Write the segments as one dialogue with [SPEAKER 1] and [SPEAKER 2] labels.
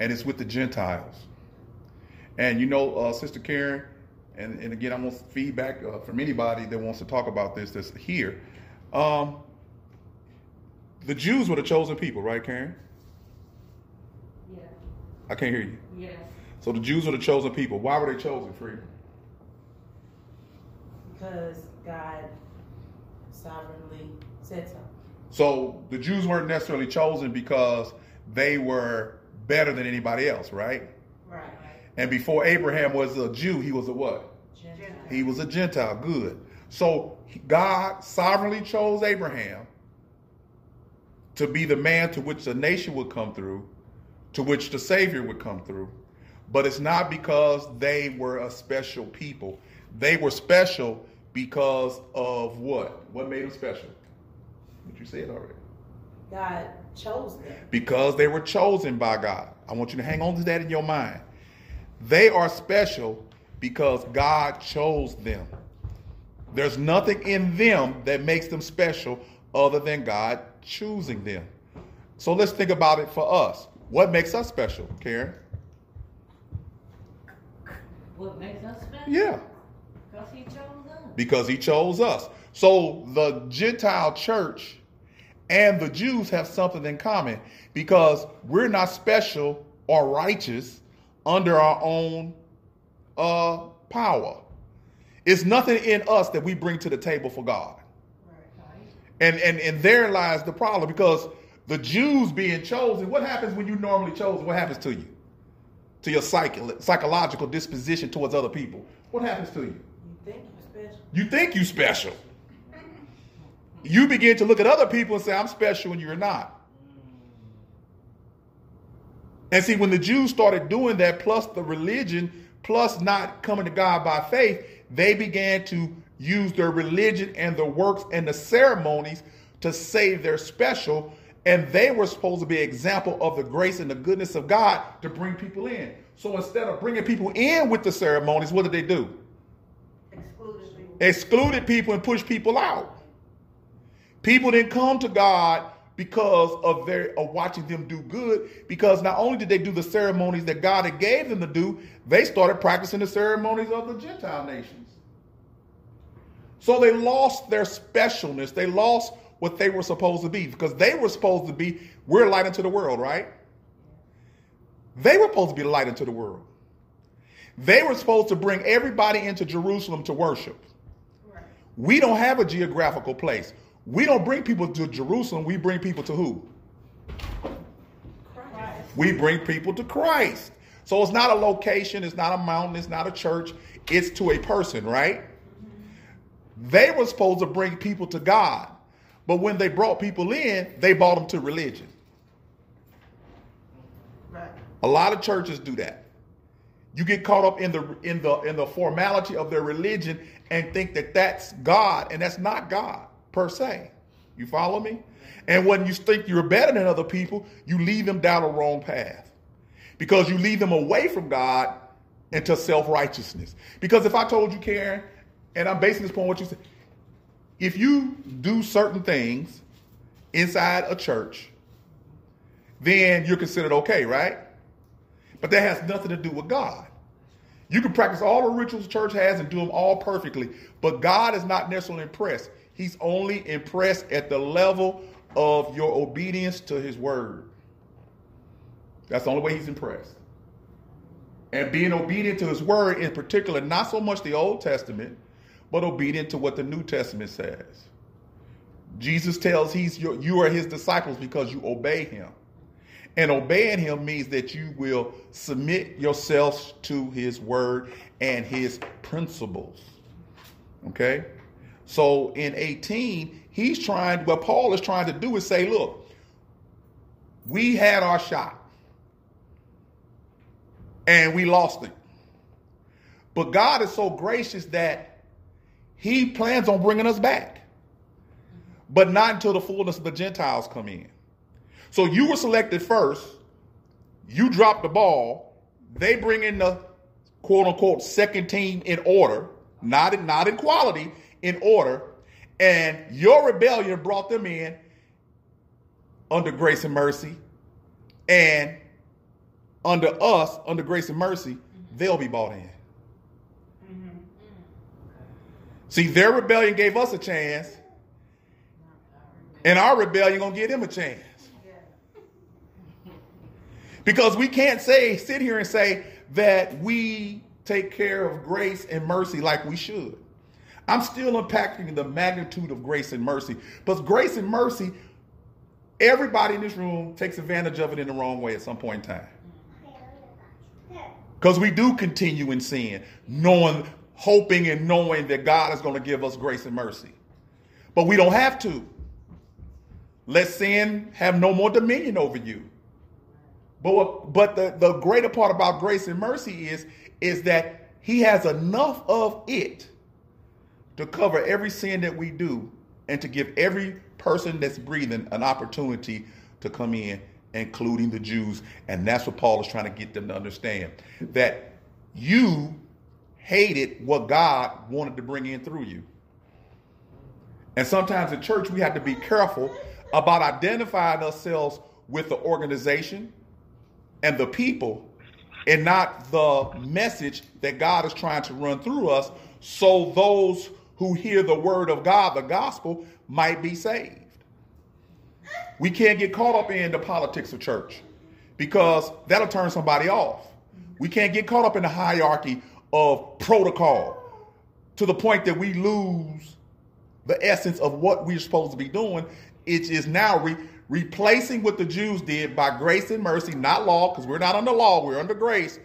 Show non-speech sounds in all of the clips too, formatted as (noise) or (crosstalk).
[SPEAKER 1] and it's with the Gentiles. And you know, uh, Sister Karen, and, and again, I want feedback uh, from anybody that wants to talk about this that's here. Um, the Jews were the chosen people, right, Karen?
[SPEAKER 2] Yeah.
[SPEAKER 1] I can't hear you.
[SPEAKER 2] Yes.
[SPEAKER 1] So the Jews were the chosen people. Why were they chosen, Free?
[SPEAKER 2] Because God sovereignly said so.
[SPEAKER 1] So the Jews weren't necessarily chosen because they were better than anybody else, right?
[SPEAKER 2] Right.
[SPEAKER 1] And before Abraham was a Jew, he was a what?
[SPEAKER 2] Gentile.
[SPEAKER 1] He was a Gentile. Good. So God sovereignly chose Abraham to be the man to which the nation would come through, to which the Savior would come through. But it's not because they were a special people. They were special because of what? What made them special? What you said already.
[SPEAKER 2] God chose them.
[SPEAKER 1] Because they were chosen by God. I want you to hang on to that in your mind. They are special because God chose them. There's nothing in them that makes them special other than God choosing them. So let's think about it for us. What makes us special, Karen?
[SPEAKER 2] What makes us special?
[SPEAKER 1] Yeah,
[SPEAKER 2] Because He chose us.
[SPEAKER 1] because He chose us. So the Gentile church and the Jews have something in common because we're not special or righteous under our own uh, power. It's nothing in us that we bring to the table for God. And, and, and there lies the problem because the Jews being chosen, what happens when you normally chosen? What happens to you? To your psycho- psychological disposition towards other people. What happens to you?
[SPEAKER 2] You think you're special?
[SPEAKER 1] You think you special. You begin to look at other people and say, I'm special and you're not. And see, when the Jews started doing that, plus the religion, plus not coming to God by faith, they began to use their religion and the works and the ceremonies to say they're special. And they were supposed to be an example of the grace and the goodness of God to bring people in. So instead of bringing people in with the ceremonies, what did they do?
[SPEAKER 2] Excluded people.
[SPEAKER 1] excluded people and pushed people out. People didn't come to God because of their of watching them do good. Because not only did they do the ceremonies that God had gave them to do, they started practicing the ceremonies of the Gentile nations. So they lost their specialness. They lost what they were supposed to be because they were supposed to be we're light into the world, right? They were supposed to be light into the world. They were supposed to bring everybody into Jerusalem to worship.
[SPEAKER 2] Right.
[SPEAKER 1] We don't have a geographical place. We don't bring people to Jerusalem. We bring people to who?
[SPEAKER 2] Christ.
[SPEAKER 1] We bring people to Christ. So it's not a location, it's not a mountain, it's not a church, it's to a person, right? They were supposed to bring people to God. But when they brought people in, they brought them to religion.
[SPEAKER 2] Right.
[SPEAKER 1] A lot of churches do that. You get caught up in the in the in the formality of their religion and think that that's God, and that's not God per se. You follow me? And when you think you're better than other people, you lead them down a wrong path because you lead them away from God into self righteousness. Because if I told you, Karen, and I'm basing this upon what you said, if you do certain things inside a church, then you're considered okay, right? But that has nothing to do with God. You can practice all the rituals the church has and do them all perfectly, but God is not necessarily impressed. He's only impressed at the level of your obedience to his word. That's the only way he's impressed. And being obedient to his word in particular, not so much the Old Testament, but obedient to what the New Testament says. Jesus tells he's your, you are his disciples because you obey him. And obeying him means that you will submit yourselves to his word and his principles. Okay? So in 18, he's trying, what Paul is trying to do is say, look, we had our shot. and we lost it. But God is so gracious that He plans on bringing us back, but not until the fullness of the Gentiles come in. So you were selected first, you dropped the ball, they bring in the quote unquote second team in order, not in, not in quality, in order, and your rebellion brought them in under grace and mercy, and under us, under grace and mercy, mm-hmm. they'll be bought in. Mm-hmm. See, their rebellion gave us a chance, and our rebellion gonna give them a chance. (laughs) Because we can't say, sit here and say that we take care of grace and mercy like we should. I'm still unpacking the magnitude of grace and mercy. But grace and mercy, everybody in this room takes advantage of it in the wrong way at some point in time. Because we do continue in sin, knowing, hoping and knowing that God is going to give us grace and mercy. But we don't have to. Let sin have no more dominion over you. But but the, the greater part about grace and mercy is, is that he has enough of it to cover every sin that we do and to give every person that's breathing an opportunity to come in, including the Jews. And that's what Paul is trying to get them to understand that you hated what God wanted to bring in through you. And sometimes in church, we have to be careful about identifying ourselves with the organization and the people and not the message that God is trying to run through us so those who hear the word of God, the gospel, might be saved. We can't get caught up in the politics of church because that'll turn somebody off. We can't get caught up in the hierarchy of protocol to the point that we lose the essence of what we're supposed to be doing. It is now re- replacing what the Jews did by grace and mercy, not law, because we're not under law, we're under grace,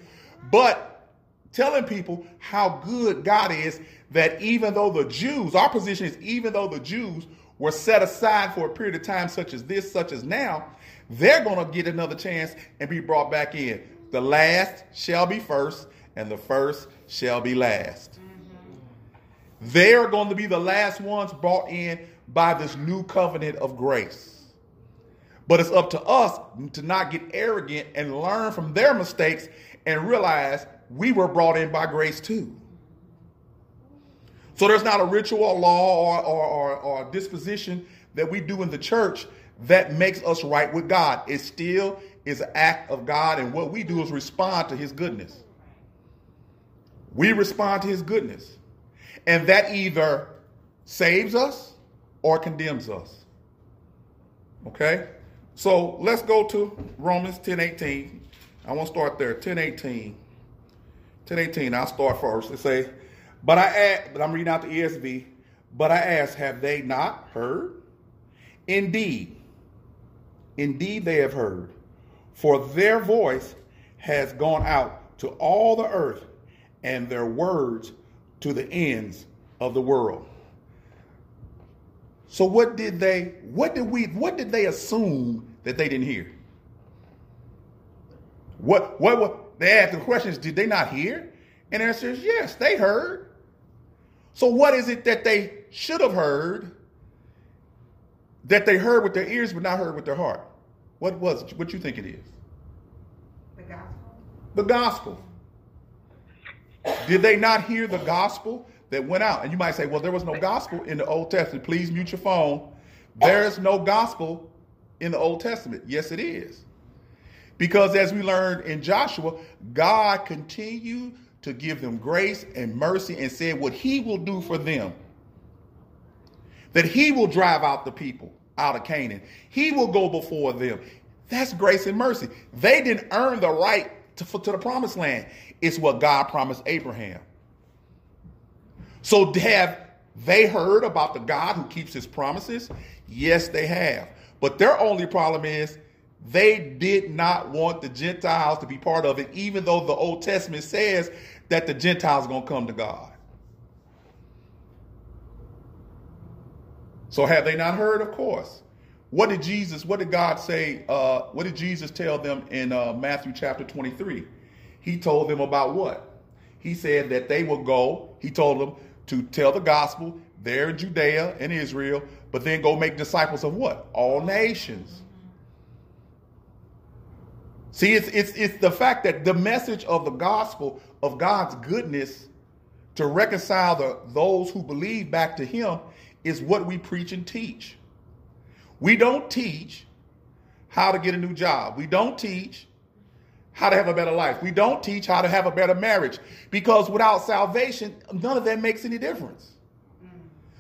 [SPEAKER 1] but telling people how good God is that even though the Jews, our position is even though the Jews were set aside for a period of time such as this, such as now, they're going to get another chance and be brought back in. The last shall be first, and the first shall be last. Mm-hmm. They are going to be the last ones brought in by this new covenant of grace. But it's up to us to not get arrogant and learn from their mistakes and realize we were brought in by grace too. So there's not a ritual law or, or, or, or disposition that we do in the church that makes us right with God. It still is an act of God, and what we do is respond to his goodness. We respond to his goodness. And that either saves us or condemns us. Okay? So let's go to Romans 10 18. I want to start there. 10 18. 10 18. I'll start first. It say, but I ask, but I'm reading out the ESV. But I ask, have they not heard? Indeed, indeed they have heard, for their voice has gone out to all the earth, and their words to the ends of the world. So what did they what did we what did they assume that they didn't hear? What what, what they asked the questions, did they not hear? And the answer is yes, they heard. So what is it that they should have heard that they heard with their ears but not heard with their heart? What was it? What you think it is?
[SPEAKER 2] The gospel.
[SPEAKER 1] The gospel. Did they not hear the gospel that went out? And you might say, well, there was no gospel in the Old Testament. Please mute your phone. There is no gospel in the Old Testament. Yes, it is. Because as we learned in Joshua, God continued to give them grace and mercy and said what he will do for them. That he will drive out the people out of Canaan. He will go before them. That's grace and mercy. They didn't earn the right to, to the promised land. It's what God promised Abraham. So have they heard about the God who keeps his promises? Yes, they have. But their only problem is they did not want the Gentiles to be part of it, even though the Old Testament says that the Gentiles are going to come to God. So have they not heard? Of course. What did Jesus, what did God say? Uh, what did Jesus tell them in uh, Matthew chapter 23? he told them about what? He said that they will go, he told them to tell the gospel there in Judea and Israel, but then go make disciples of what? All nations. See, it's, it's, it's the fact that the message of the gospel of God's goodness to reconcile the, those who believe back to Him is what we preach and teach. We don't teach how to get a new job. We don't teach how to have a better life. We don't teach how to have a better marriage because without salvation, none of that makes any difference.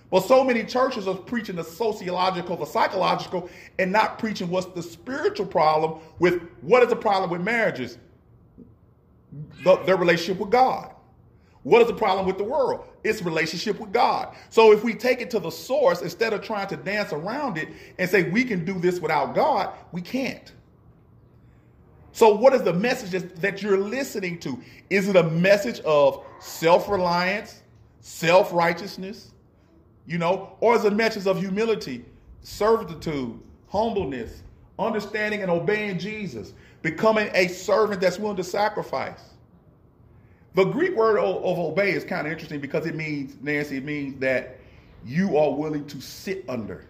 [SPEAKER 1] Well, so many churches are preaching the sociological, the psychological, and not preaching what's the spiritual problem with what is the problem with marriages? The, their relationship with God. What is the problem with the world? It's relationship with God. So if we take it to the source instead of trying to dance around it and say we can do this without God, we can't. So what is the message that you're listening to? Is it a message of self-reliance, self-righteousness, you know, or a message of humility, servitude, humbleness, understanding and obeying Jesus, becoming a servant that's willing to sacrifice? The Greek word of, of obey is kind of interesting because it means, Nancy, it means that you are willing to sit under.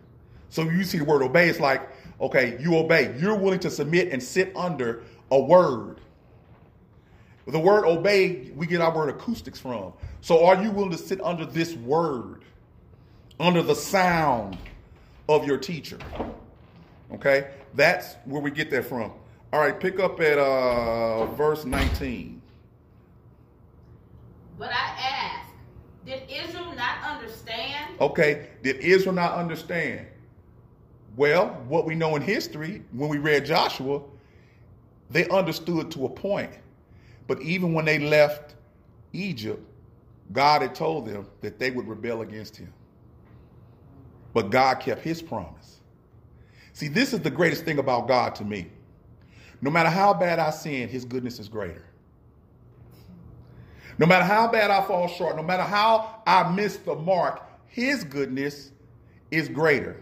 [SPEAKER 1] So you see the word obey, it's like, okay, you obey. You're willing to submit and sit under a word. The word obey, we get our word acoustics from. So are you willing to sit under this word? Under the sound of your teacher. Okay? That's where we get that from. All right, pick up at uh, verse 19.
[SPEAKER 3] But I ask, did Israel not understand?
[SPEAKER 1] Okay, did Israel not understand? Well, what we know in history, when we read Joshua, they understood to a point. But even when they left Egypt, God had told them that they would rebel against him. But God kept his promise. See, this is the greatest thing about God to me. No matter how bad I sin, his goodness is greater. No matter how bad I fall short, no matter how I miss the mark, his goodness is greater.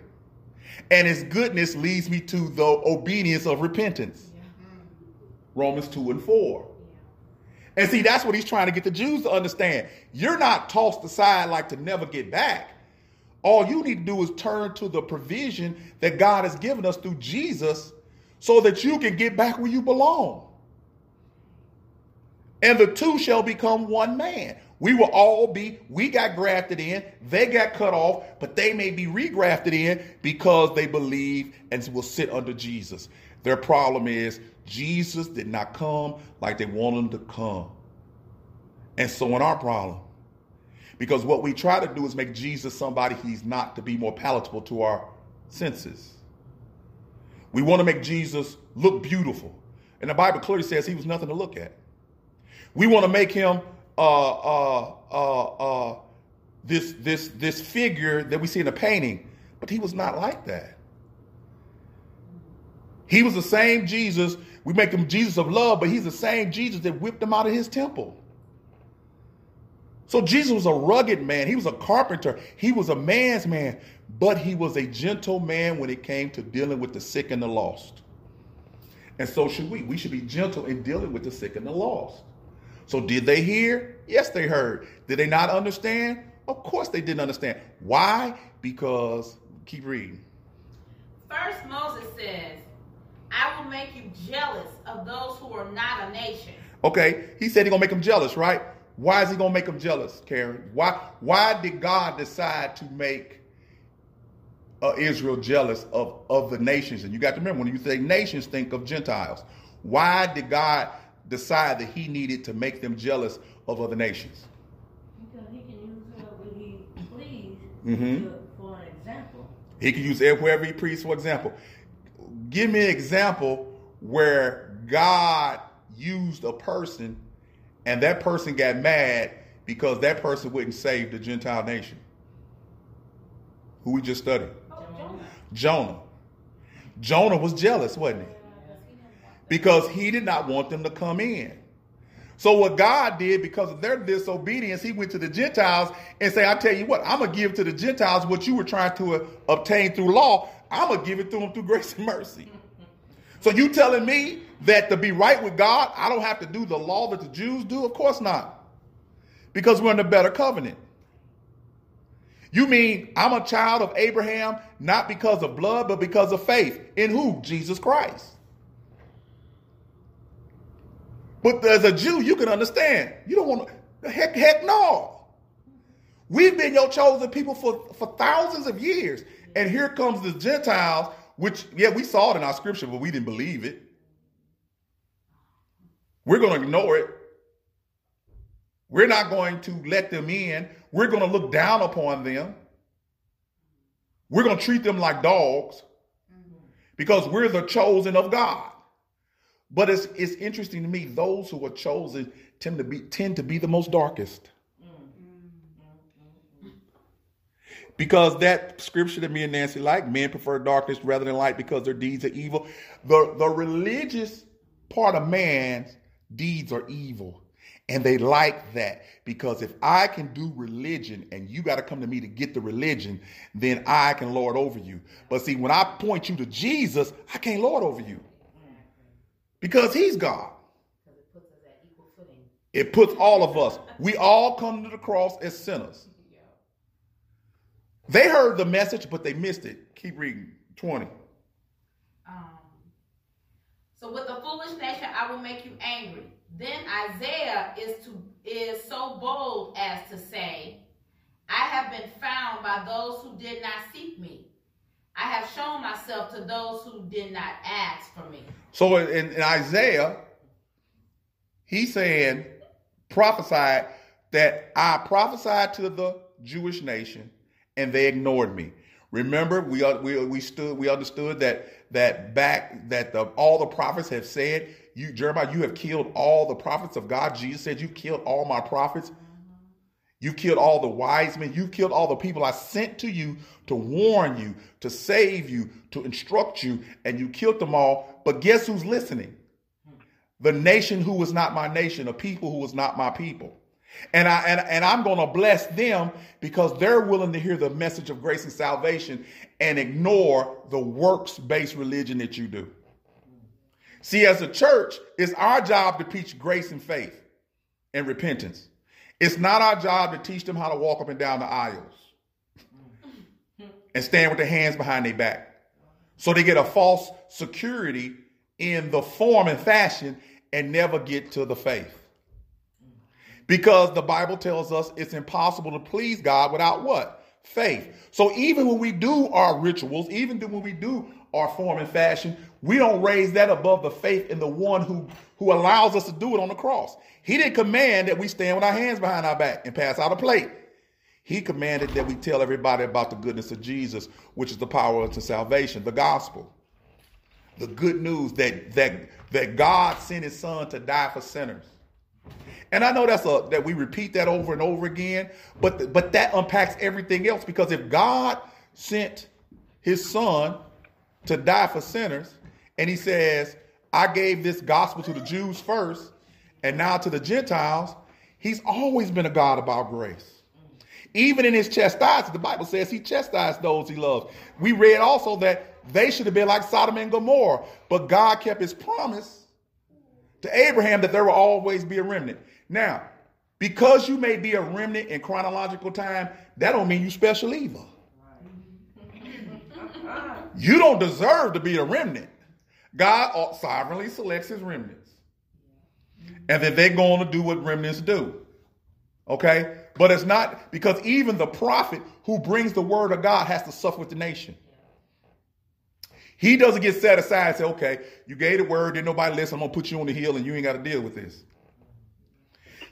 [SPEAKER 1] And his goodness leads me to the obedience of repentance. Romans 2 and 4. And see, that's what he's trying to get the Jews to understand. You're not tossed aside like to never get back. All you need to do is turn to the provision that God has given us through Jesus so that you can get back where you belong. And the two shall become one man. We will all be, we got grafted in, they got cut off, but they may be regrafted in because they believe and will sit under Jesus. Their problem is Jesus did not come like they wanted him to come. And so in our problem, because what we try to do is make Jesus somebody he's not to be more palatable to our senses. We want to make Jesus look beautiful. And the Bible clearly says he was nothing to look at. We want to make him uh, uh, uh, uh, this, this, this figure that we see in a painting, but he was not like that. He was the same Jesus. We make him Jesus of love, but he's the same Jesus that whipped him out of his temple. So Jesus was a rugged man. He was a carpenter. He was a man's man, but he was a gentle man when it came to dealing with the sick and the lost. And so should we. We should be gentle in dealing with the sick and the lost. So did they hear? Yes, they heard. Did they not understand? Of course they didn't understand. Why? Because keep reading.
[SPEAKER 3] First Moses says, I will make you jealous of those who are not a nation.
[SPEAKER 1] Okay, he said he's gonna make them jealous, right? Why is he going to make them jealous, Karen? Why, why did God decide to make uh, Israel jealous of, of the nations? And you got to remember, when you say nations, think of Gentiles. Why did God decide that he needed to make them jealous of other nations?
[SPEAKER 4] Because he can use whoever he please
[SPEAKER 1] Mhm.
[SPEAKER 4] for an example.
[SPEAKER 1] He can use whoever he pleases, for example. Give me an example where God used a person and that person got mad because that person wouldn't save the Gentile nation. Who we just studied?
[SPEAKER 3] Jonah.
[SPEAKER 1] Jonah. Jonah was jealous, wasn't he? Because he did not want them to come in. So what God did, because of their disobedience, he went to the Gentiles and say, I tell you what, I'm going to give to the Gentiles what you were trying to uh, obtain through law. I'm going to give it to them through grace and mercy. So you telling me that to be right with God, I don't have to do the law that the Jews do? Of course not. Because we're in a better covenant. You mean I'm a child of Abraham not because of blood, but because of faith. In who? Jesus Christ. But as a Jew, you can understand. You don't want to, heck, heck no. We've been your chosen people for, for thousands of years. And here comes the Gentiles, which, yeah, we saw it in our scripture, but we didn't believe it. We're going to ignore it. We're not going to let them in. We're going to look down upon them. We're going to treat them like dogs because we're the chosen of God. But it's, it's interesting to me, those who are chosen tend to be tend to be the most darkest. Because that scripture that me and Nancy like, men prefer darkness rather than light because their deeds are evil. The, the religious part of man's deeds are evil. And they like that because if I can do religion and you got to come to me to get the religion, then I can lord over you. But see, when I point you to Jesus, I can't lord over you because he's God. It puts all of us. We all come to the cross as sinners. They heard the message, but they missed it. Keep reading. 20.
[SPEAKER 3] Um, so with the foolish nation, I will make you angry. Then Isaiah is to is so bold as to say, I have been found by those who did not seek me. I have shown myself to those who did not ask for me.
[SPEAKER 1] So in, in Isaiah, he's saying, prophesied that I prophesied to the Jewish nation and they ignored me. Remember, we we we stood we understood that that back that the all the prophets have said, you Jeremiah, you have killed all the prophets of God. Jesus said, You killed all my prophets. You killed all the wise men. You killed all the people I sent to you to warn you, to save you, to instruct you, and you killed them all. But guess who's listening? The nation who was not my nation, a people who was not my people. And I and, and I'm going to bless them because they're willing to hear the message of grace and salvation and ignore the works-based religion that you do. See, as a church, it's our job to preach grace and faith and repentance. It's not our job to teach them how to walk up and down the aisles and stand with their hands behind their back. So they get a false security in the form and fashion and never get to the faith. Because the Bible tells us it's impossible to please God without what? Faith. So even when we do our rituals, even when we do our form and fashion, we don't raise that above the faith in the one who, who allows us to do it on the cross. He didn't command that we stand with our hands behind our back and pass out a plate. He commanded that we tell everybody about the goodness of Jesus, which is the power unto salvation, the gospel. The good news that that that God sent his son to die for sinners. And I know that's a that we repeat that over and over again, but but that unpacks everything else because if God sent his son to die for sinners, and he says, I gave this gospel to the Jews first, and now to the Gentiles, he's always been a God about grace. Even in his chastisement, the Bible says he chastised those he loves. We read also that they should have been like Sodom and Gomorrah, but God kept his promise to Abraham that there will always be a remnant. Now, because you may be a remnant in chronological time, that don't mean you special either. You don't deserve to be a remnant. God sovereignly selects his remnants. And then they're going to do what remnants do. Okay? But it's not because even the prophet who brings the word of God has to suffer with the nation. He doesn't get set aside and say, okay, you gave the word, didn't nobody listen, I'm gonna put you on the hill and you ain't got to deal with this.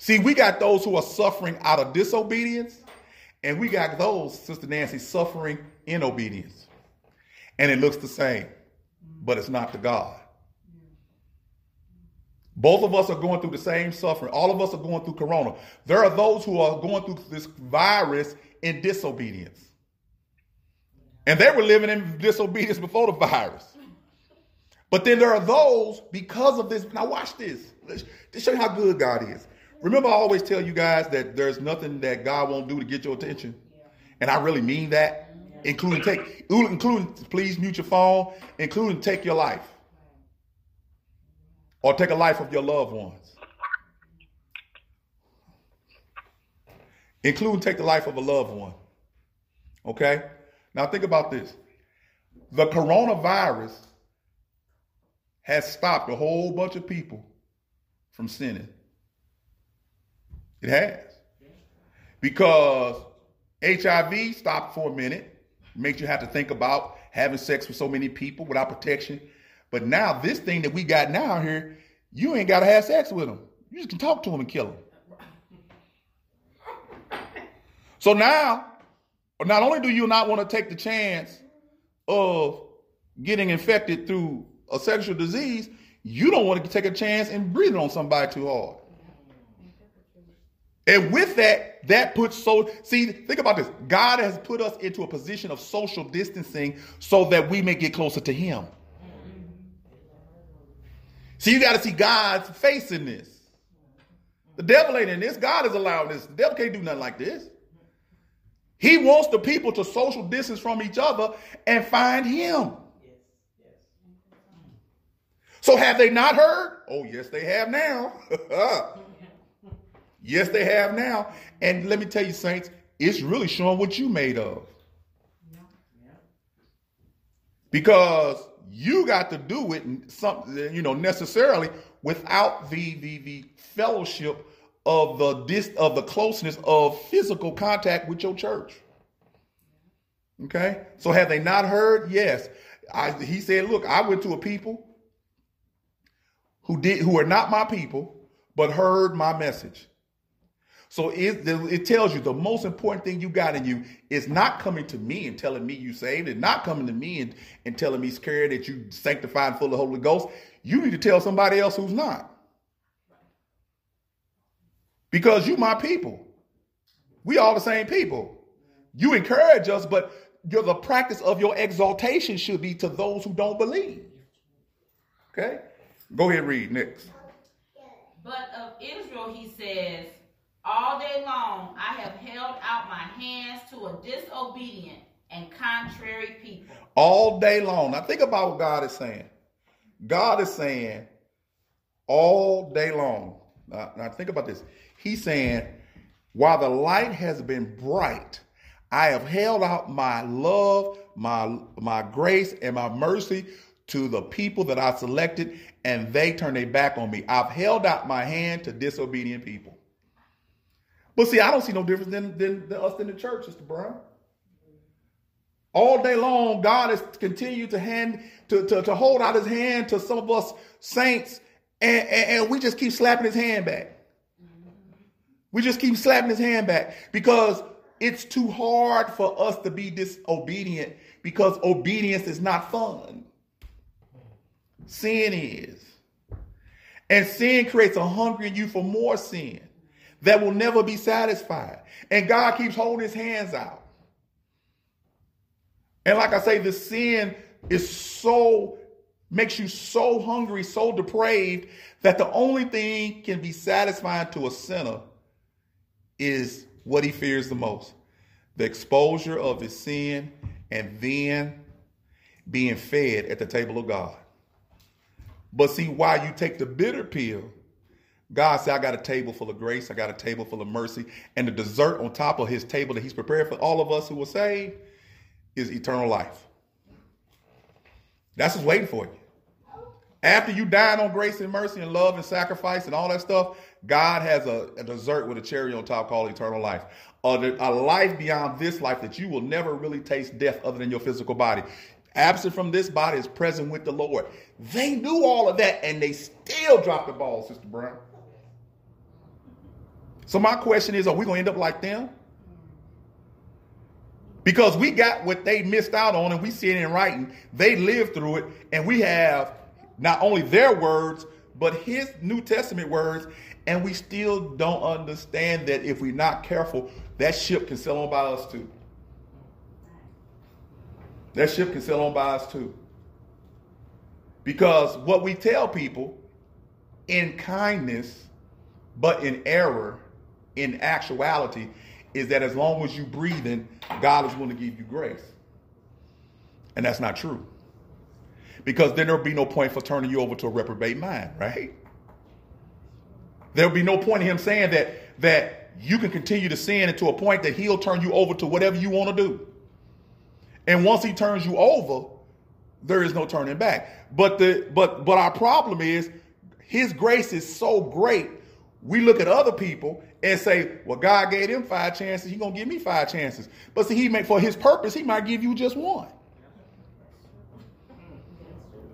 [SPEAKER 1] See, we got those who are suffering out of disobedience, and we got those, Sister Nancy, suffering in obedience. And it looks the same, but it's not to God. Both of us are going through the same suffering. All of us are going through corona. There are those who are going through this virus in disobedience. And they were living in disobedience before the virus. But then there are those because of this. Now, watch this. Let's, show you how good God is. Remember, I always tell you guys that there's nothing that God won't do to get your attention. And I really mean that, including take, including please mute your phone, including take your life. or take a life of your loved ones. Including take the life of a loved one. Okay? Now think about this. The coronavirus has stopped a whole bunch of people from sinning. It has. Because HIV stopped for a minute, makes you have to think about having sex with so many people without protection. But now, this thing that we got now here, you ain't got to have sex with them. You just can talk to them and kill them. So now, not only do you not want to take the chance of getting infected through a sexual disease, you don't want to take a chance in breathing on somebody too hard. And with that, that puts so see, think about this. God has put us into a position of social distancing so that we may get closer to him. See, you got to see God's face in this. The devil ain't in this. God is allowing this. The devil can't do nothing like this. He wants the people to social distance from each other and find him. So have they not heard? Oh, yes, they have now. (laughs) (laughs) yes, they have now. And let me tell you, saints, it's really showing what you made of. Because you got to do it something, you know, necessarily without the the the fellowship of the dis of the closeness of physical contact with your church. Okay, so have they not heard? Yes, I, he said, "Look, I went to a people who did who are not my people, but heard my message." So it, it tells you the most important thing you got in you is not coming to me and telling me you saved, and not coming to me and, and telling me scared that you sanctified full of the Holy Ghost. You need to tell somebody else who's not. Because you my people. We all the same people. You encourage us, but the practice of your exaltation should be to those who don't believe. Okay? Go ahead, read next.
[SPEAKER 3] But of Israel he says, All day long I have held out my hands to a disobedient and contrary people.
[SPEAKER 1] All day long. Now think about what God is saying. God is saying all day long. Now, now think about this. He's saying, while the light has been bright, I have held out my love, my, my grace, and my mercy to the people that I selected, and they turn their back on me. I've held out my hand to disobedient people. But see, I don't see no difference than, than, us in the church, Mr. Brown. All day long, God has continued to hand to, to, to hold out his hand to some of us saints, and, and, and we just keep slapping his hand back. We just keep slapping his hand back because it's too hard for us to be disobedient because obedience is not fun. Sin is. And sin creates a hunger in you for more sin that will never be satisfied. And God keeps holding his hands out. And like I say, the sin is so, makes you so hungry, so depraved, that the only thing can be satisfying to a sinner is what he fears the most the exposure of his sin and then being fed at the table of God. But see, why you take the bitter pill, God said, I got a table full of grace, I got a table full of mercy, and the dessert on top of his table that he's prepared for all of us who will saved is eternal life. That's what's waiting for you. After you died on grace and mercy and love and sacrifice and all that stuff, God has a, a dessert with a cherry on top called eternal life. A, a life beyond this life that you will never really taste death other than your physical body. Absent from this body is present with the Lord. They knew all of that and they still dropped the ball, Sister Brown. So my question is, are we going to end up like them? Because we got what they missed out on and we see it in writing. They lived through it and we have not only their words, but his New Testament words, and we still don't understand that if we're not careful, that ship can sail on by us too. That ship can sail on by us too. Because what we tell people in kindness, but in error, in actuality, is that as long as you breathing, God is going to give you grace. And that's not true. Because then there'll be no point for turning you over to a reprobate mind, right? There'll be no point in him saying that that you can continue to sin to a point that he'll turn you over to whatever you want to do. And once he turns you over, there is no turning back. But the but but our problem is his grace is so great. We look at other people and say, "Well, God gave him five chances. He gonna give me five chances." But see, he may for his purpose, he might give you just one.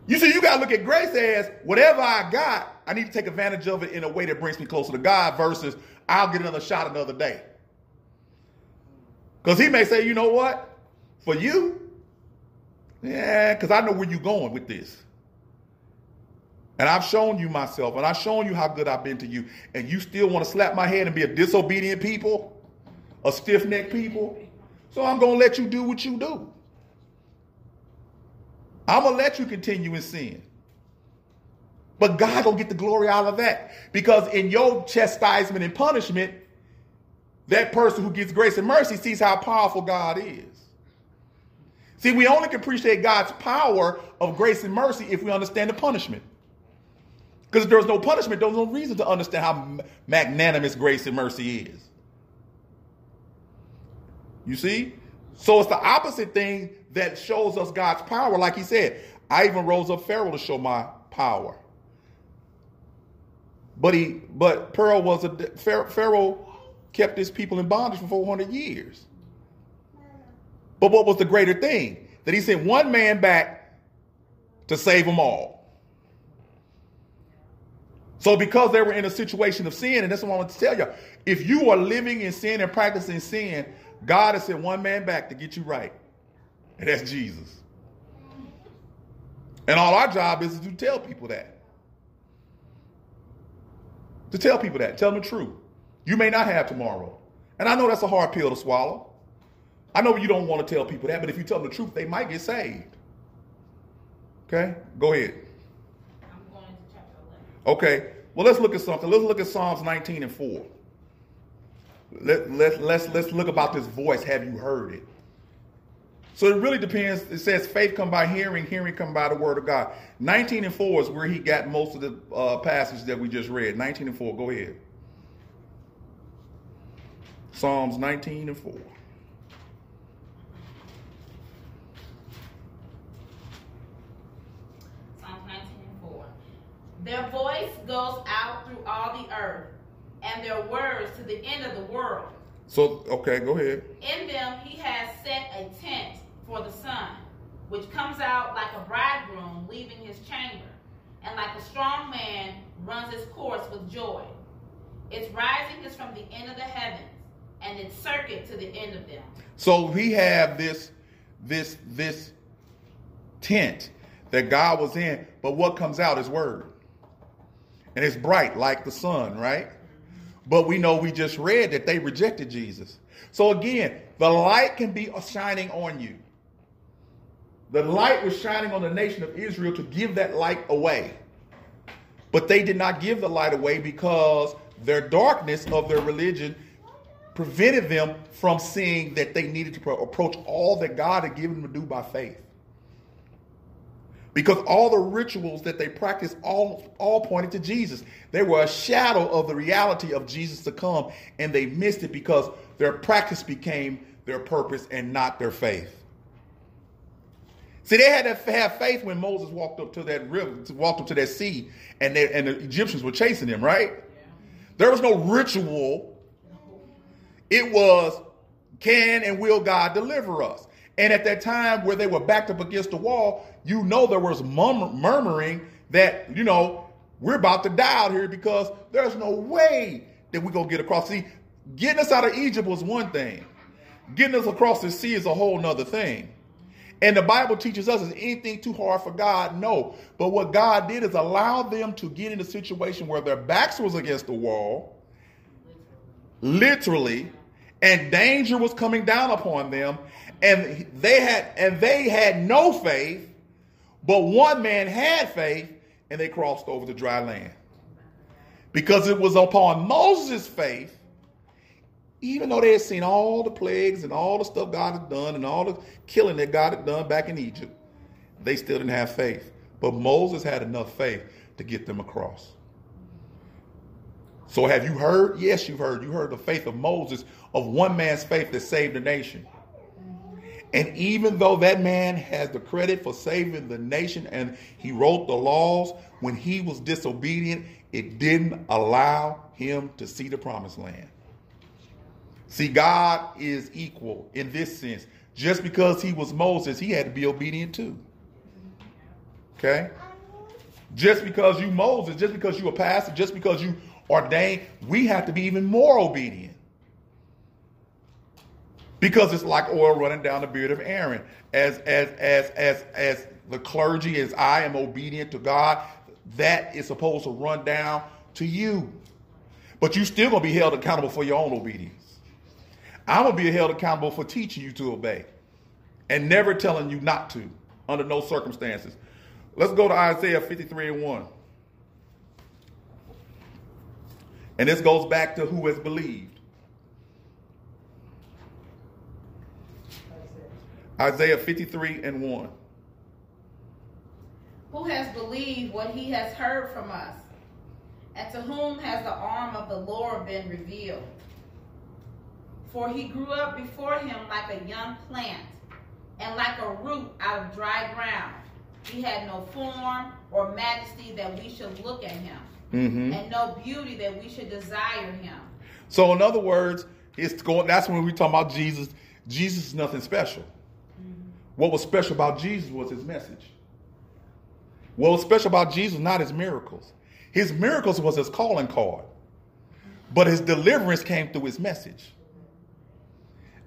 [SPEAKER 1] You see, you gotta look at grace as whatever I got, I need to take advantage of it in a way that brings me closer to God. Versus, I'll get another shot another day. Because he may say, "You know what? For you, yeah, because I know where you're going with this." And I've shown you myself, and I've shown you how good I've been to you, and you still want to slap my head and be a disobedient people, a stiff necked people. So I'm going to let you do what you do. I'm going to let you continue in sin. But God don't get the glory out of that. Because in your chastisement and punishment, that person who gets grace and mercy sees how powerful God is. See, we only can appreciate God's power of grace and mercy if we understand the punishment. Because if there's no punishment, there's no reason to understand how magnanimous grace and mercy is. You see? So it's the opposite thing that shows us God's power. Like he said, I even rose up Pharaoh to show my power. But he, but Pharaoh was a Pharaoh kept his people in bondage for 400 years. But what was the greater thing? That he sent one man back to save them all. So because they were in a situation of sin, and that's what I want to tell you, if you are living in sin and practicing sin, God has sent one man back to get you right. And that's Jesus. And all our job is to tell people that. To tell people that. Tell them the truth. You may not have tomorrow. And I know that's a hard pill to swallow. I know you don't want to tell people that, but if you tell them the truth, they might get saved. Okay? Go ahead. Okay, well, let's look at something. Let's look at Psalms 19 and 4. Let, let, let's, let's look about this voice. Have you heard it? So it really depends. It says faith come by hearing, hearing come by the word of God. 19 and 4 is where he got most of the uh, passages that we just read. 19 and 4, go ahead. Psalms 19 and 4.
[SPEAKER 3] Their voice goes out through all the earth, and their words to the end of the world.
[SPEAKER 1] So, okay, go ahead.
[SPEAKER 3] In them he has set a tent for the sun, which comes out like a bridegroom leaving his chamber, and like a strong man runs its course with joy. Its rising is from the end of the heavens, and its circuit to the end of them.
[SPEAKER 1] So we have this, this, this tent that God was in, but what comes out is word and it's bright like the sun, right? But we know we just read that they rejected Jesus. So again, the light can be shining on you. The light was shining on the nation of Israel to give that light away. But they did not give the light away because their darkness of their religion prevented them from seeing that they needed to approach all that God had given them to do by faith because all the rituals that they practiced all, all pointed to Jesus. They were a shadow of the reality of Jesus to come, and they missed it because their practice became their purpose and not their faith. See, they had to have faith when Moses walked up to that river, walked up to that sea, and, they, and the Egyptians were chasing him, right? There was no ritual. It was, can and will God deliver us? And at that time where they were backed up against the wall, you know there was murmuring that, you know, we're about to die out here because there's no way that we're going to get across. See, getting us out of Egypt was one thing. Getting us across the sea is a whole nother thing. And the Bible teaches us is anything too hard for God? No. But what God did is allow them to get in a situation where their backs was against the wall, literally, and danger was coming down upon them, and they had and they had no faith, but one man had faith, and they crossed over to dry land. Because it was upon Moses' faith, even though they had seen all the plagues and all the stuff God had done and all the killing that God had done back in Egypt, they still didn't have faith. But Moses had enough faith to get them across. So have you heard? Yes, you've heard. You heard the faith of Moses, of one man's faith that saved the nation. And even though that man has the credit for saving the nation and he wrote the laws, when he was disobedient, it didn't allow him to see the promised land. See, God is equal in this sense. Just because he was Moses, he had to be obedient too. Okay? Just because you Moses, just because you a pastor, just because you ordained, we have to be even more obedient. Because it's like oil running down the beard of Aaron. As as as as as the clergy, as I am obedient to God, that is supposed to run down to you. But you're still gonna be held accountable for your own obedience. I'm gonna be held accountable for teaching you to obey and never telling you not to under no circumstances. Let's go to Isaiah 53 and 1. And this goes back to who has believed. Isaiah 53 and 1.
[SPEAKER 3] Who has believed what he has heard from us? And to whom has the arm of the Lord been revealed? For he grew up before him like a young plant, and like a root out of dry ground. He had no form or majesty that we should look at him,
[SPEAKER 1] Mm-hmm.
[SPEAKER 3] and no beauty that we should desire him.
[SPEAKER 1] So, in other words, it's going. That's when we talk about Jesus. Jesus is nothing special. What was special about Jesus was his message. What was special about Jesus not his miracles. His miracles was his calling card, but his deliverance came through his message.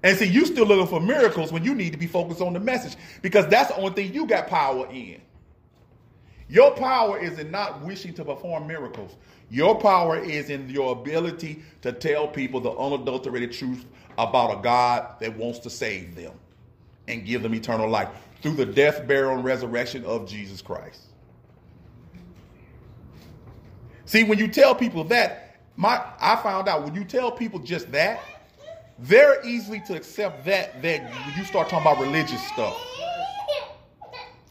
[SPEAKER 1] And see, you still looking for miracles when you need to be focused on the message because that's the only thing you got power in. Your power is in not wishing to perform miracles. Your power is in your ability to tell people the unadulterated truth about a God that wants to save them and give them eternal life through the death, burial, and resurrection of Jesus Christ. See, when you tell people that, my I found out when you tell people just that, they're easily to accept that that you start talking about religious stuff.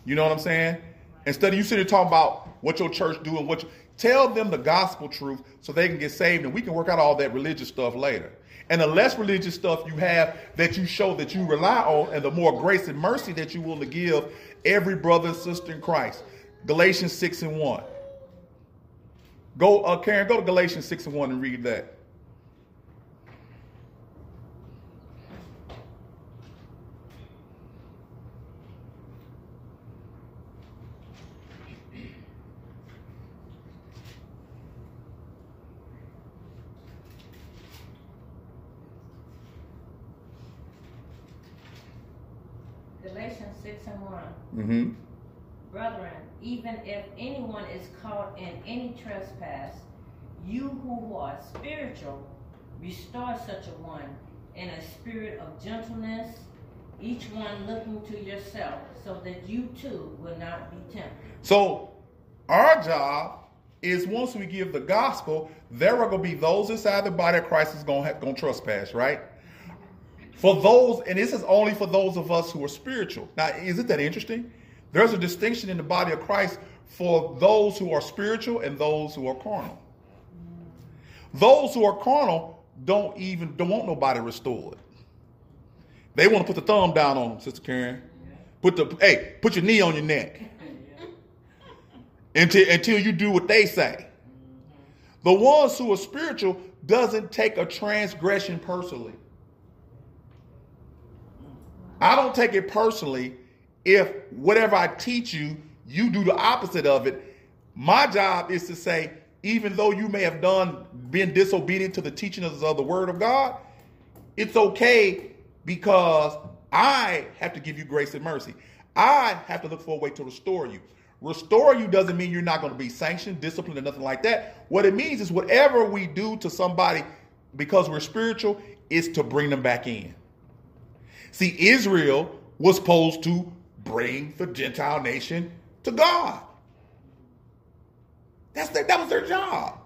[SPEAKER 1] You know what I'm saying? Instead of you sitting talking about what your church do and what you, tell them the gospel truth so they can get saved and we can work out all that religious stuff later. And the less religious stuff you have that you show that you rely on and the more grace and mercy that you will to give every brother and sister in Christ. Galatians 6 and 1. Go, uh, Karen, go to Galatians 6 and 1 and read that.
[SPEAKER 4] Galatians 6 and 1.
[SPEAKER 1] Mm-hmm.
[SPEAKER 4] Brethren, even if anyone is caught in any trespass, you who are spiritual, restore such a one in a spirit of gentleness, each one looking to yourself, so that you too will not be tempted.
[SPEAKER 1] So our job is once we give the gospel, there are going to be those inside the body of Christ is going to going to trespass, right? For those, and this is only for those of us who are spiritual. Now, isn't that interesting? There's a distinction in the body of Christ for those who are spiritual and those who are carnal. Those who are carnal don't even don't want nobody restored. They want to put the thumb down on them, Sister Karen. Put the hey, put your knee on your neck until until you do what they say. The ones who are spiritual doesn't take a transgression personally. I don't take it personally if whatever I teach you, you do the opposite of it. My job is to say, even though you may have done been disobedient to the teachings of the word of God, it's okay because I have to give you grace and mercy. I have to look for a way to restore you. Restore you doesn't mean you're not going to be sanctioned, disciplined, or nothing like that. What it means is whatever we do to somebody because we're spiritual is to bring them back in. See, Israel was supposed to bring the Gentile nation to God. That's their, that was their job.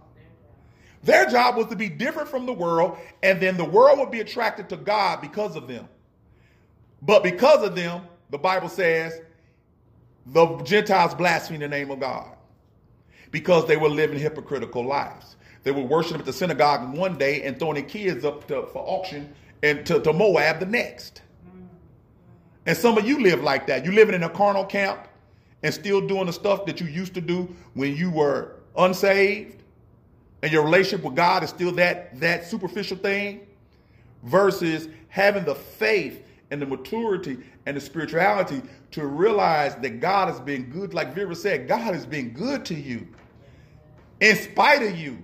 [SPEAKER 1] Their job was to be different from the world, and then the world would be attracted to God because of them. But because of them, the Bible says, the Gentiles blasphemed the name of God because they were living hypocritical lives. They were worshiping at the synagogue one day and throwing their kids up to, for auction and to, to Moab the next. And some of you live like that. You're living in a carnal camp and still doing the stuff that you used to do when you were unsaved, and your relationship with God is still that that superficial thing, versus having the faith and the maturity and the spirituality to realize that God has been good. Like Vera said, God has been good to you in spite of you,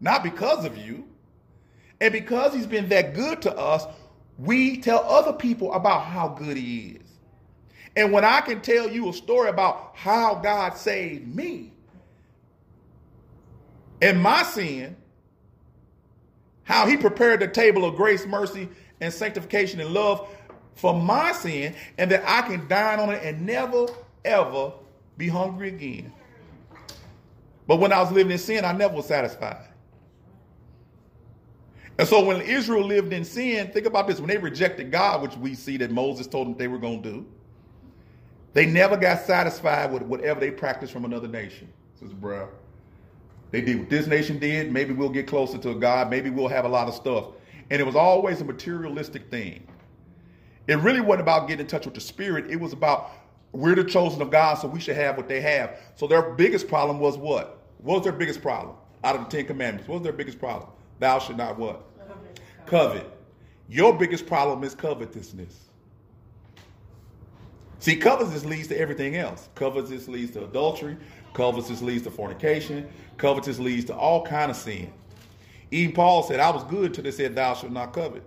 [SPEAKER 1] not because of you. And because he's been that good to us, we tell other people about how good he is. And when I can tell you a story about how God saved me and my sin, how he prepared the table of grace, mercy, and sanctification and love for my sin, and that I can dine on it and never, ever be hungry again. But when I was living in sin, I never was satisfied. And so when Israel lived in sin, think about this when they rejected God, which we see that Moses told them they were going to do, they never got satisfied with whatever they practiced from another nation. Says, bruh, they did what this nation did. Maybe we'll get closer to God. Maybe we'll have a lot of stuff. And it was always a materialistic thing. It really wasn't about getting in touch with the spirit. It was about we're the chosen of God, so we should have what they have. So their biggest problem was what? What was their biggest problem out of the Ten Commandments? What was their biggest problem? Thou should not what? Covet. Your biggest problem is covetousness. See, covetousness leads to everything else. Covetousness leads to adultery. Covetousness leads to fornication. Covetousness leads to all kind of sin. Even Paul said, I was good till they said, thou shalt not covet.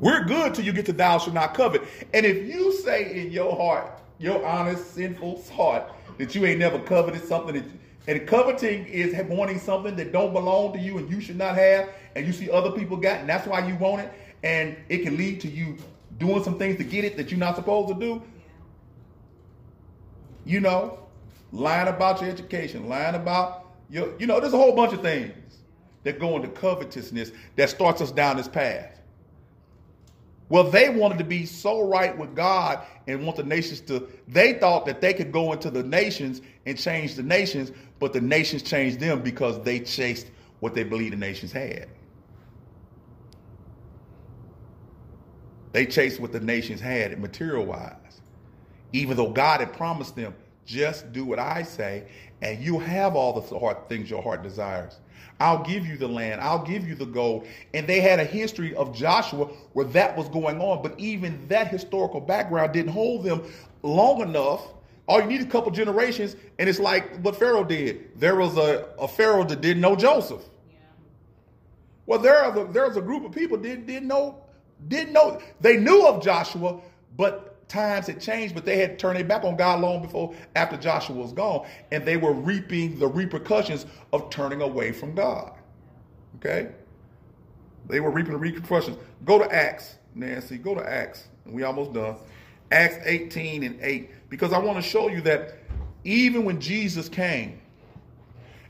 [SPEAKER 1] We're good till you get to thou shalt not covet. And if you say in your heart, your honest, sinful heart, that you ain't never coveted something that and coveting is wanting something that don't belong to you and you should not have, and you see other people got, and that's why you want it, and it can lead to you doing some things to get it that you're not supposed to do. You know, lying about your education, lying about your, you know, there's a whole bunch of things that go into covetousness that starts us down this path. Well, they wanted to be so right with God and want the nations to, they thought that they could go into the nations and change the nations, but the nations changed them because they chased what they believed the nations had. They chased what the nations had material wise. Even though God had promised them, just do what I say, and you'll have all the heart things your heart desires. I'll give you the land. I'll give you the gold. And they had a history of Joshua where that was going on. But even that historical background didn't hold them long enough. All you need a couple generations, and it's like what Pharaoh did. There was a, a Pharaoh that didn't know Joseph. Yeah. Well, there was a, there was a group of people that didn't know didn't know they knew of Joshua, but times had changed, but they had turned their back on God long before after Joshua was gone, and they were reaping the repercussions of turning away from God. Okay? They were reaping the repercussions. Go to Acts, Nancy. Go to Acts. We almost done. Acts 18 and 8. Because I want to show you that even when Jesus came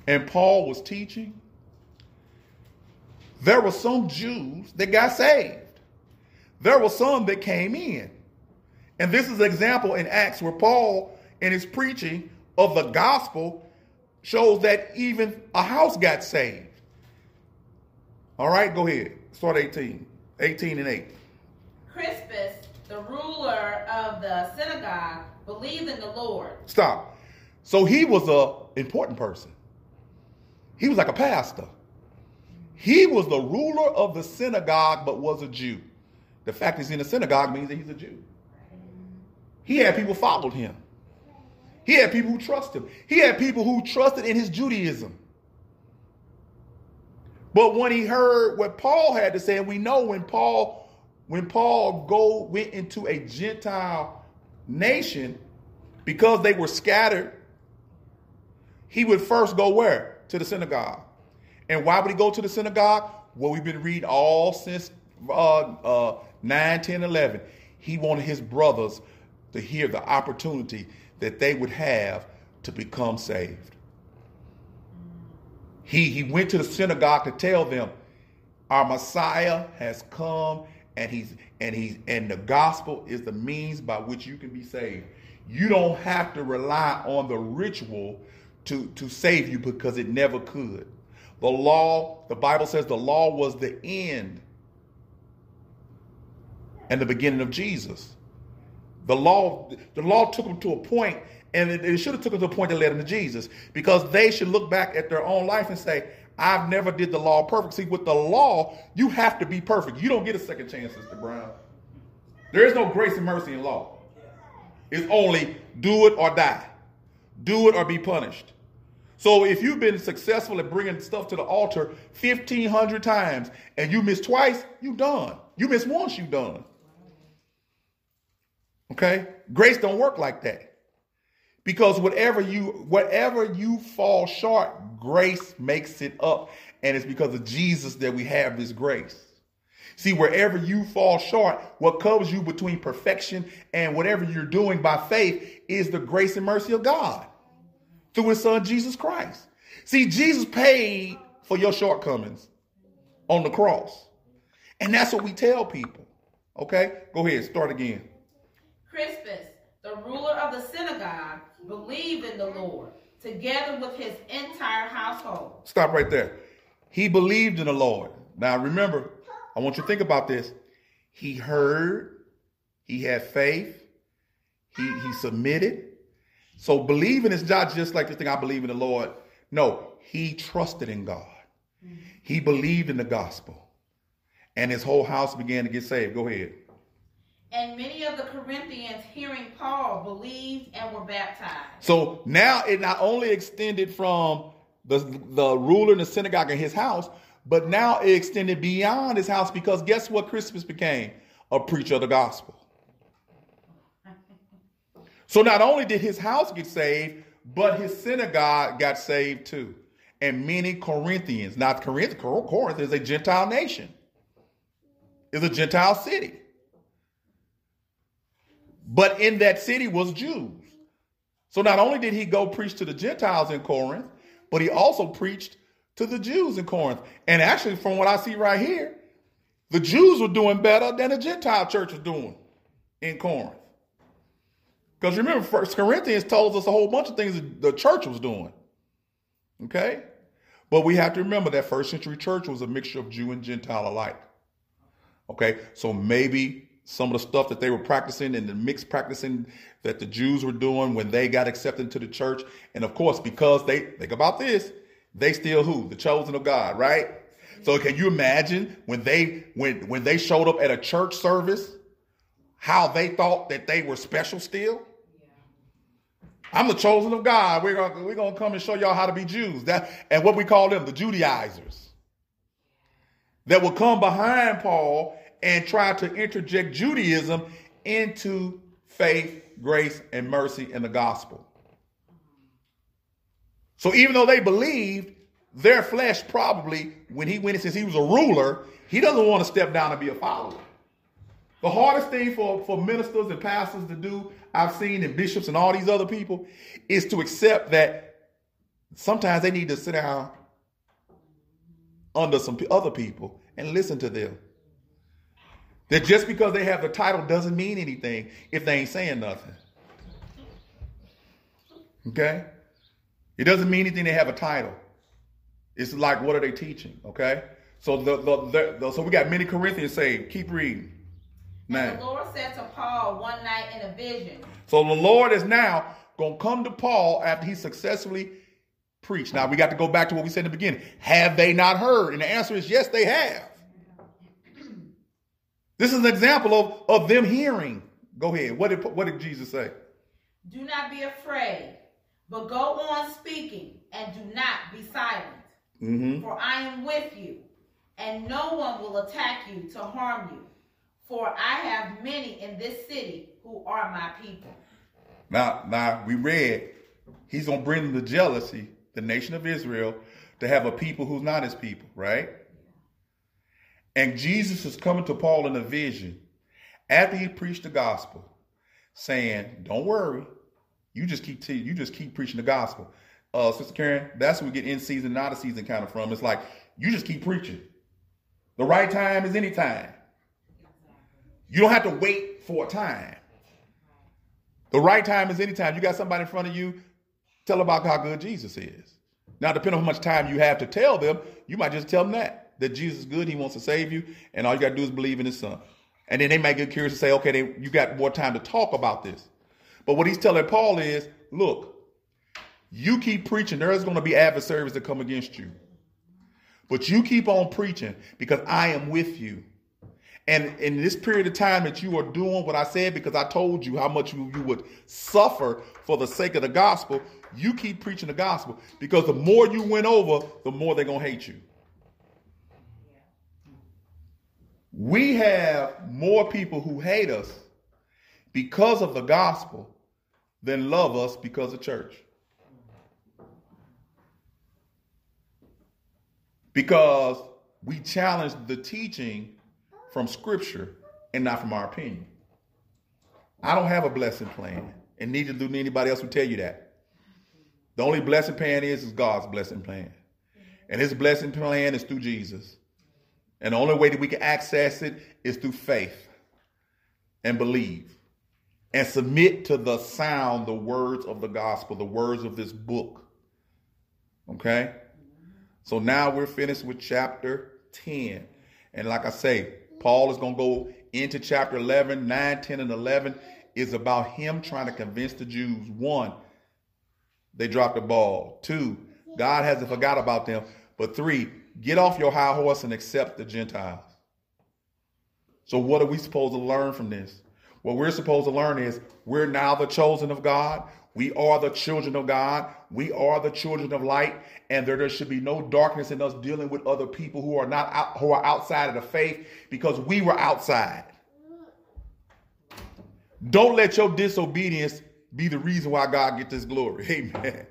[SPEAKER 1] and Paul was teaching, there were some Jews that got saved. There were some that came in. And this is an example in Acts where Paul, in his preaching of the gospel, shows that even a house got saved. All right, go ahead. Start 18. 18 and 8.
[SPEAKER 3] Crispus, the ruler of the synagogue, believed in the Lord.
[SPEAKER 1] Stop. So he was a important person. He was like a pastor. He was the ruler of the synagogue, but was a Jew. The fact he's in the synagogue means that he's a Jew. He had people followed him. He had people who trusted him. He had people who trusted in his Judaism. But when he heard what Paul had to say, and we know when Paul, when Paul go went into a Gentile nation, because they were scattered, he would first go where? To the synagogue. And why would he go to the synagogue? Well, we've been reading all since uh, uh, 9, 10, 11. He wanted his brothers to hear the opportunity that they would have to become saved. He, he went to the synagogue to tell them, Our Messiah has come and he's and he's and the gospel is the means by which you can be saved. You don't have to rely on the ritual to to save you because it never could. The law, the Bible says the law was the end and the beginning of Jesus. The law, the law took them to a point, and it, it should have took them to a point that led them to Jesus, because they should look back at their own life and say, "I've never did the law perfect." See, with the law, you have to be perfect. You don't get a second chance, Sister Brown. There is no grace and mercy in law. It's only do it or die, do it or be punished. So if you've been successful at bringing stuff to the altar 1,500 times and you miss twice, you done. You miss once, you done. Okay? Grace don't work like that. Because whatever you whatever you fall short, grace makes it up. And it's because of Jesus that we have this grace. See, wherever you fall short, what covers you between perfection and whatever you're doing by faith is the grace and mercy of God through his son Jesus Christ. See, Jesus paid for your shortcomings on the cross. And that's what we tell people. Okay? Go ahead, start again.
[SPEAKER 3] Crispus, the ruler of the synagogue, believed in the Lord, together with his entire household.
[SPEAKER 1] Stop right there. He believed in the Lord. Now remember, I want you to think about this. He heard, he had faith, he, he submitted. So believing is not just like this thing, I believe in the Lord. No, he trusted in God. Mm-hmm. He believed in the gospel. And his whole house began to get saved. Go ahead.
[SPEAKER 3] And many of the Corinthians, hearing Paul, believed and were baptized.
[SPEAKER 1] So now it not only extended from the, the ruler in the synagogue in his house, but now it extended beyond his house because guess what Crispus became? A preacher of the gospel. So not only did his house get saved, but his synagogue got saved too. And many Corinthians, not Corinth, Corinth is a Gentile nation, is a Gentile city. But in that city was Jews. So not only did he go preach to the Gentiles in Corinth, but he also preached to the Jews in Corinth. And actually, from what I see right here, the Jews were doing better than the Gentile church was doing in Corinth. Because remember, First Corinthians tells us a whole bunch of things the church was doing. Okay? But we have to remember that first century church was a mixture of Jew and Gentile alike. Okay? So maybe some of the stuff that they were practicing and the mixed practicing that the Jews were doing when they got accepted into the church. And of course, because they think about this, they still who? The chosen of God, right? So can you imagine when they when when they showed up at a church service, how they thought that they were special still? I'm the chosen of God. We're gonna we're gonna come and show y'all how to be Jews. That and what we call them, the Judaizers. That will come behind Paul and try to interject Judaism into faith, grace, and mercy in the gospel. So even though they believed, their flesh probably, when he went, since he was a ruler, he doesn't want to step down and be a follower. The hardest thing for, for ministers and pastors to do, I've seen, and bishops and all these other people, is to accept that sometimes they need to sit down under some other people and listen to them. That just because they have the title doesn't mean anything if they ain't saying nothing. Okay? It doesn't mean anything they have a title. It's like, what are they teaching? Okay? So the, the, the so we got many Corinthians say, keep reading.
[SPEAKER 3] And the Lord said to Paul one night in a vision.
[SPEAKER 1] So the Lord is now going to come to Paul after he successfully preached. Now we got to go back to what we said in the beginning. Have they not heard? And the answer is yes, they have. This is an example of, of them hearing. Go ahead. What did, what did Jesus say?
[SPEAKER 3] Do not be afraid, but go on speaking and do not be silent.
[SPEAKER 1] Mm-hmm.
[SPEAKER 3] For I am with you, and no one will attack you to harm you. For I have many in this city who are my people.
[SPEAKER 1] Now, now we read, he's gonna bring the jealousy, the nation of Israel, to have a people who's not his people, right? And Jesus is coming to Paul in a vision after he preached the gospel, saying, "Don't worry, you just keep te- you just keep preaching the gospel." Uh, Sister Karen, that's where we get in season out of season kind of from. It's like you just keep preaching. The right time is any time. You don't have to wait for a time. The right time is any time. You got somebody in front of you, tell about how good Jesus is. Now, depending on how much time you have to tell them, you might just tell them that that Jesus is good, He wants to save you, and all you got to do is believe in His Son. And then they might get curious and say, okay, they, you got more time to talk about this. But what he's telling Paul is, look, you keep preaching, there's going to be adversaries that come against you. But you keep on preaching because I am with you. And in this period of time that you are doing what I said, because I told you how much you, you would suffer for the sake of the gospel, you keep preaching the gospel. Because the more you win over, the more they're going to hate you. We have more people who hate us because of the gospel than love us because of church. Because we challenge the teaching from scripture and not from our opinion. I don't have a blessing plan, and neither do anybody else who tell you that. The only blessing plan is, is God's blessing plan. And his blessing plan is through Jesus. And the only way that we can access it is through faith and believe and submit to the sound, the words of the gospel, the words of this book. Okay? So now we're finished with chapter 10. And like I say, Paul is going to go into chapter 11, 9, 10, and 11 is about him trying to convince the Jews. One, they dropped the ball. Two, God hasn't forgot about them. But three, get off your high horse and accept the Gentiles. So, what are we supposed to learn from this? What we're supposed to learn is we're now the chosen of God. We are the children of God. We are the children of light, and there, there should be no darkness in us dealing with other people who are not out, who are outside of the faith because we were outside. Don't let your disobedience be the reason why God get this glory. (laughs) Amen.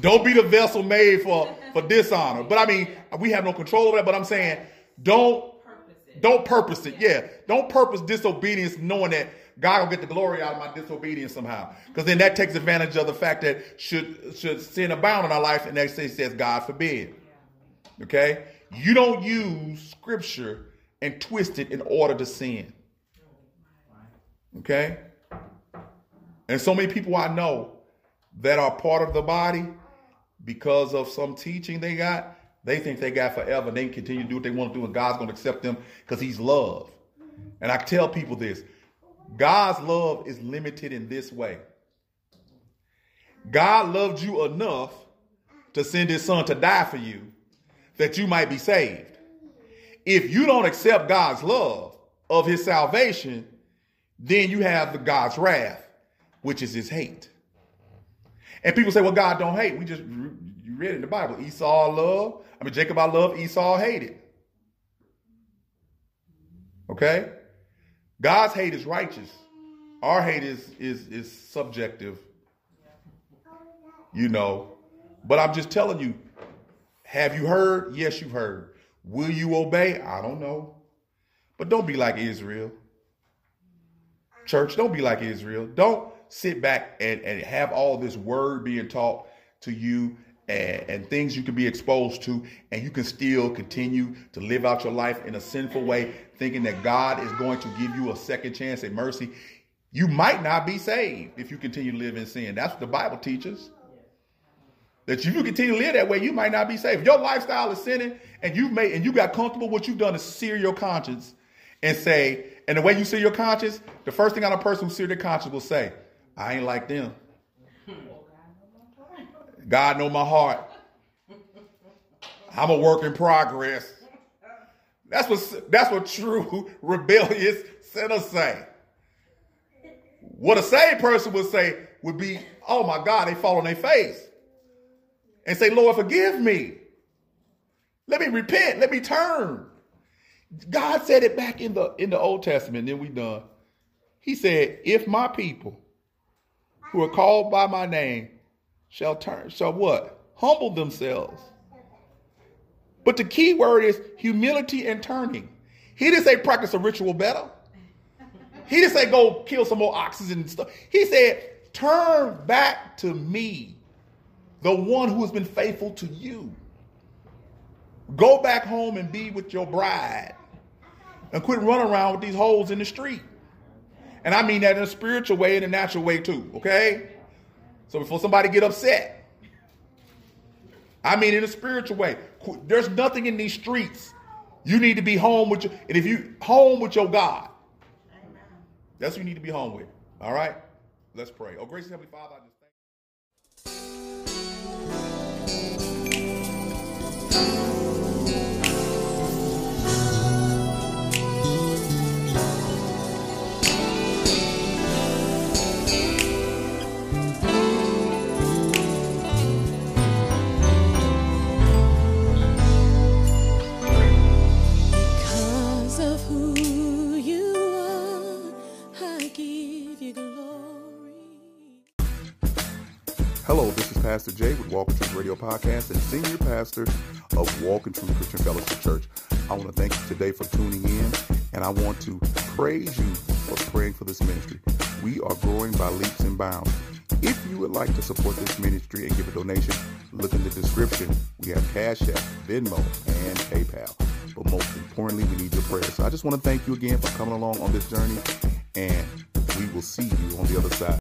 [SPEAKER 1] Don't be the vessel made for, for dishonor. But I mean, we have no control over that. But I'm saying, don't don't purpose it. Yeah. Don't purpose disobedience knowing that God will get the glory out of my disobedience somehow. Because then that takes advantage of the fact that should should sin abound in our life, and next thing says, God forbid. Okay? You don't use scripture and twist it in order to sin. Okay? And so many people I know that are part of the body because of some teaching they got, they think they got forever. They can continue to do what they want to do, and God's going to accept them because He's love. And I tell people this God's love is limited in this way God loved you enough to send His Son to die for you that you might be saved. If you don't accept God's love of His salvation, then you have the God's wrath, which is His hate. And people say, well, God don't hate. We just you read in the Bible. Esau loved. I mean, Jacob I love, Esau hated. Okay? God's hate is righteous. Our hate is is is subjective. You know. But I'm just telling you, have you heard? Yes, you've heard. Will you obey? I don't know. But don't be like Israel. Church, don't be like Israel. Don't sit back and, and have all this word being taught to you and, and, things you can be exposed to, and you can still continue to live out your life in a sinful way, thinking that God is going to give you a second chance at mercy. You might not be saved if you continue to live in sin. That's what the Bible teaches. That if you continue to live that way, you might not be saved. Your lifestyle is sinning, and you've made and you got comfortable, what you've done is sear your conscience and say, and the way you sear your conscience, the first thing on a person who sear their conscience will say, I ain't like them. God know my heart. I'm a work in progress. That's what that's what true (laughs) rebellious sinners say. What a saved person would say would be, oh my God, they fall on their face. And say, Lord, forgive me. Let me repent. Let me turn. God said it back in the in the Old Testament, then we done. He said, if my people who are called by my name shall turn, shall what? Humble themselves. But the key word is humility and turning. He didn't say practice a ritual better. He didn't say go kill some more oxen and stuff. He said, turn back to me, the one who has been faithful to you. Go back home and be with your bride. and quit running around with these holes in the street. And I mean that in a spiritual way and a natural way too, okay? So before somebody get upset, I mean in a spiritual way. There's nothing in these streets. You need to be home with your, and if you home with your God, that's who you need to be home with. All right? Let's pray. Oh, gracious Heavenly Father, I just thank
[SPEAKER 5] Because
[SPEAKER 1] Pastor Jay with Walk in Truth Radio Podcast and Senior Pastor of Walk in Truth Christian Fellowship Church. I want to thank you today for tuning in, and I want to praise you for praying for this ministry. We are growing by leaps and bounds. If you would like to support this ministry and give a donation, look in the description. We have Cash App, Venmo, and PayPal. But most importantly, we need your prayers. So I just want to thank you again for coming along on this journey, and we will see you on the other side.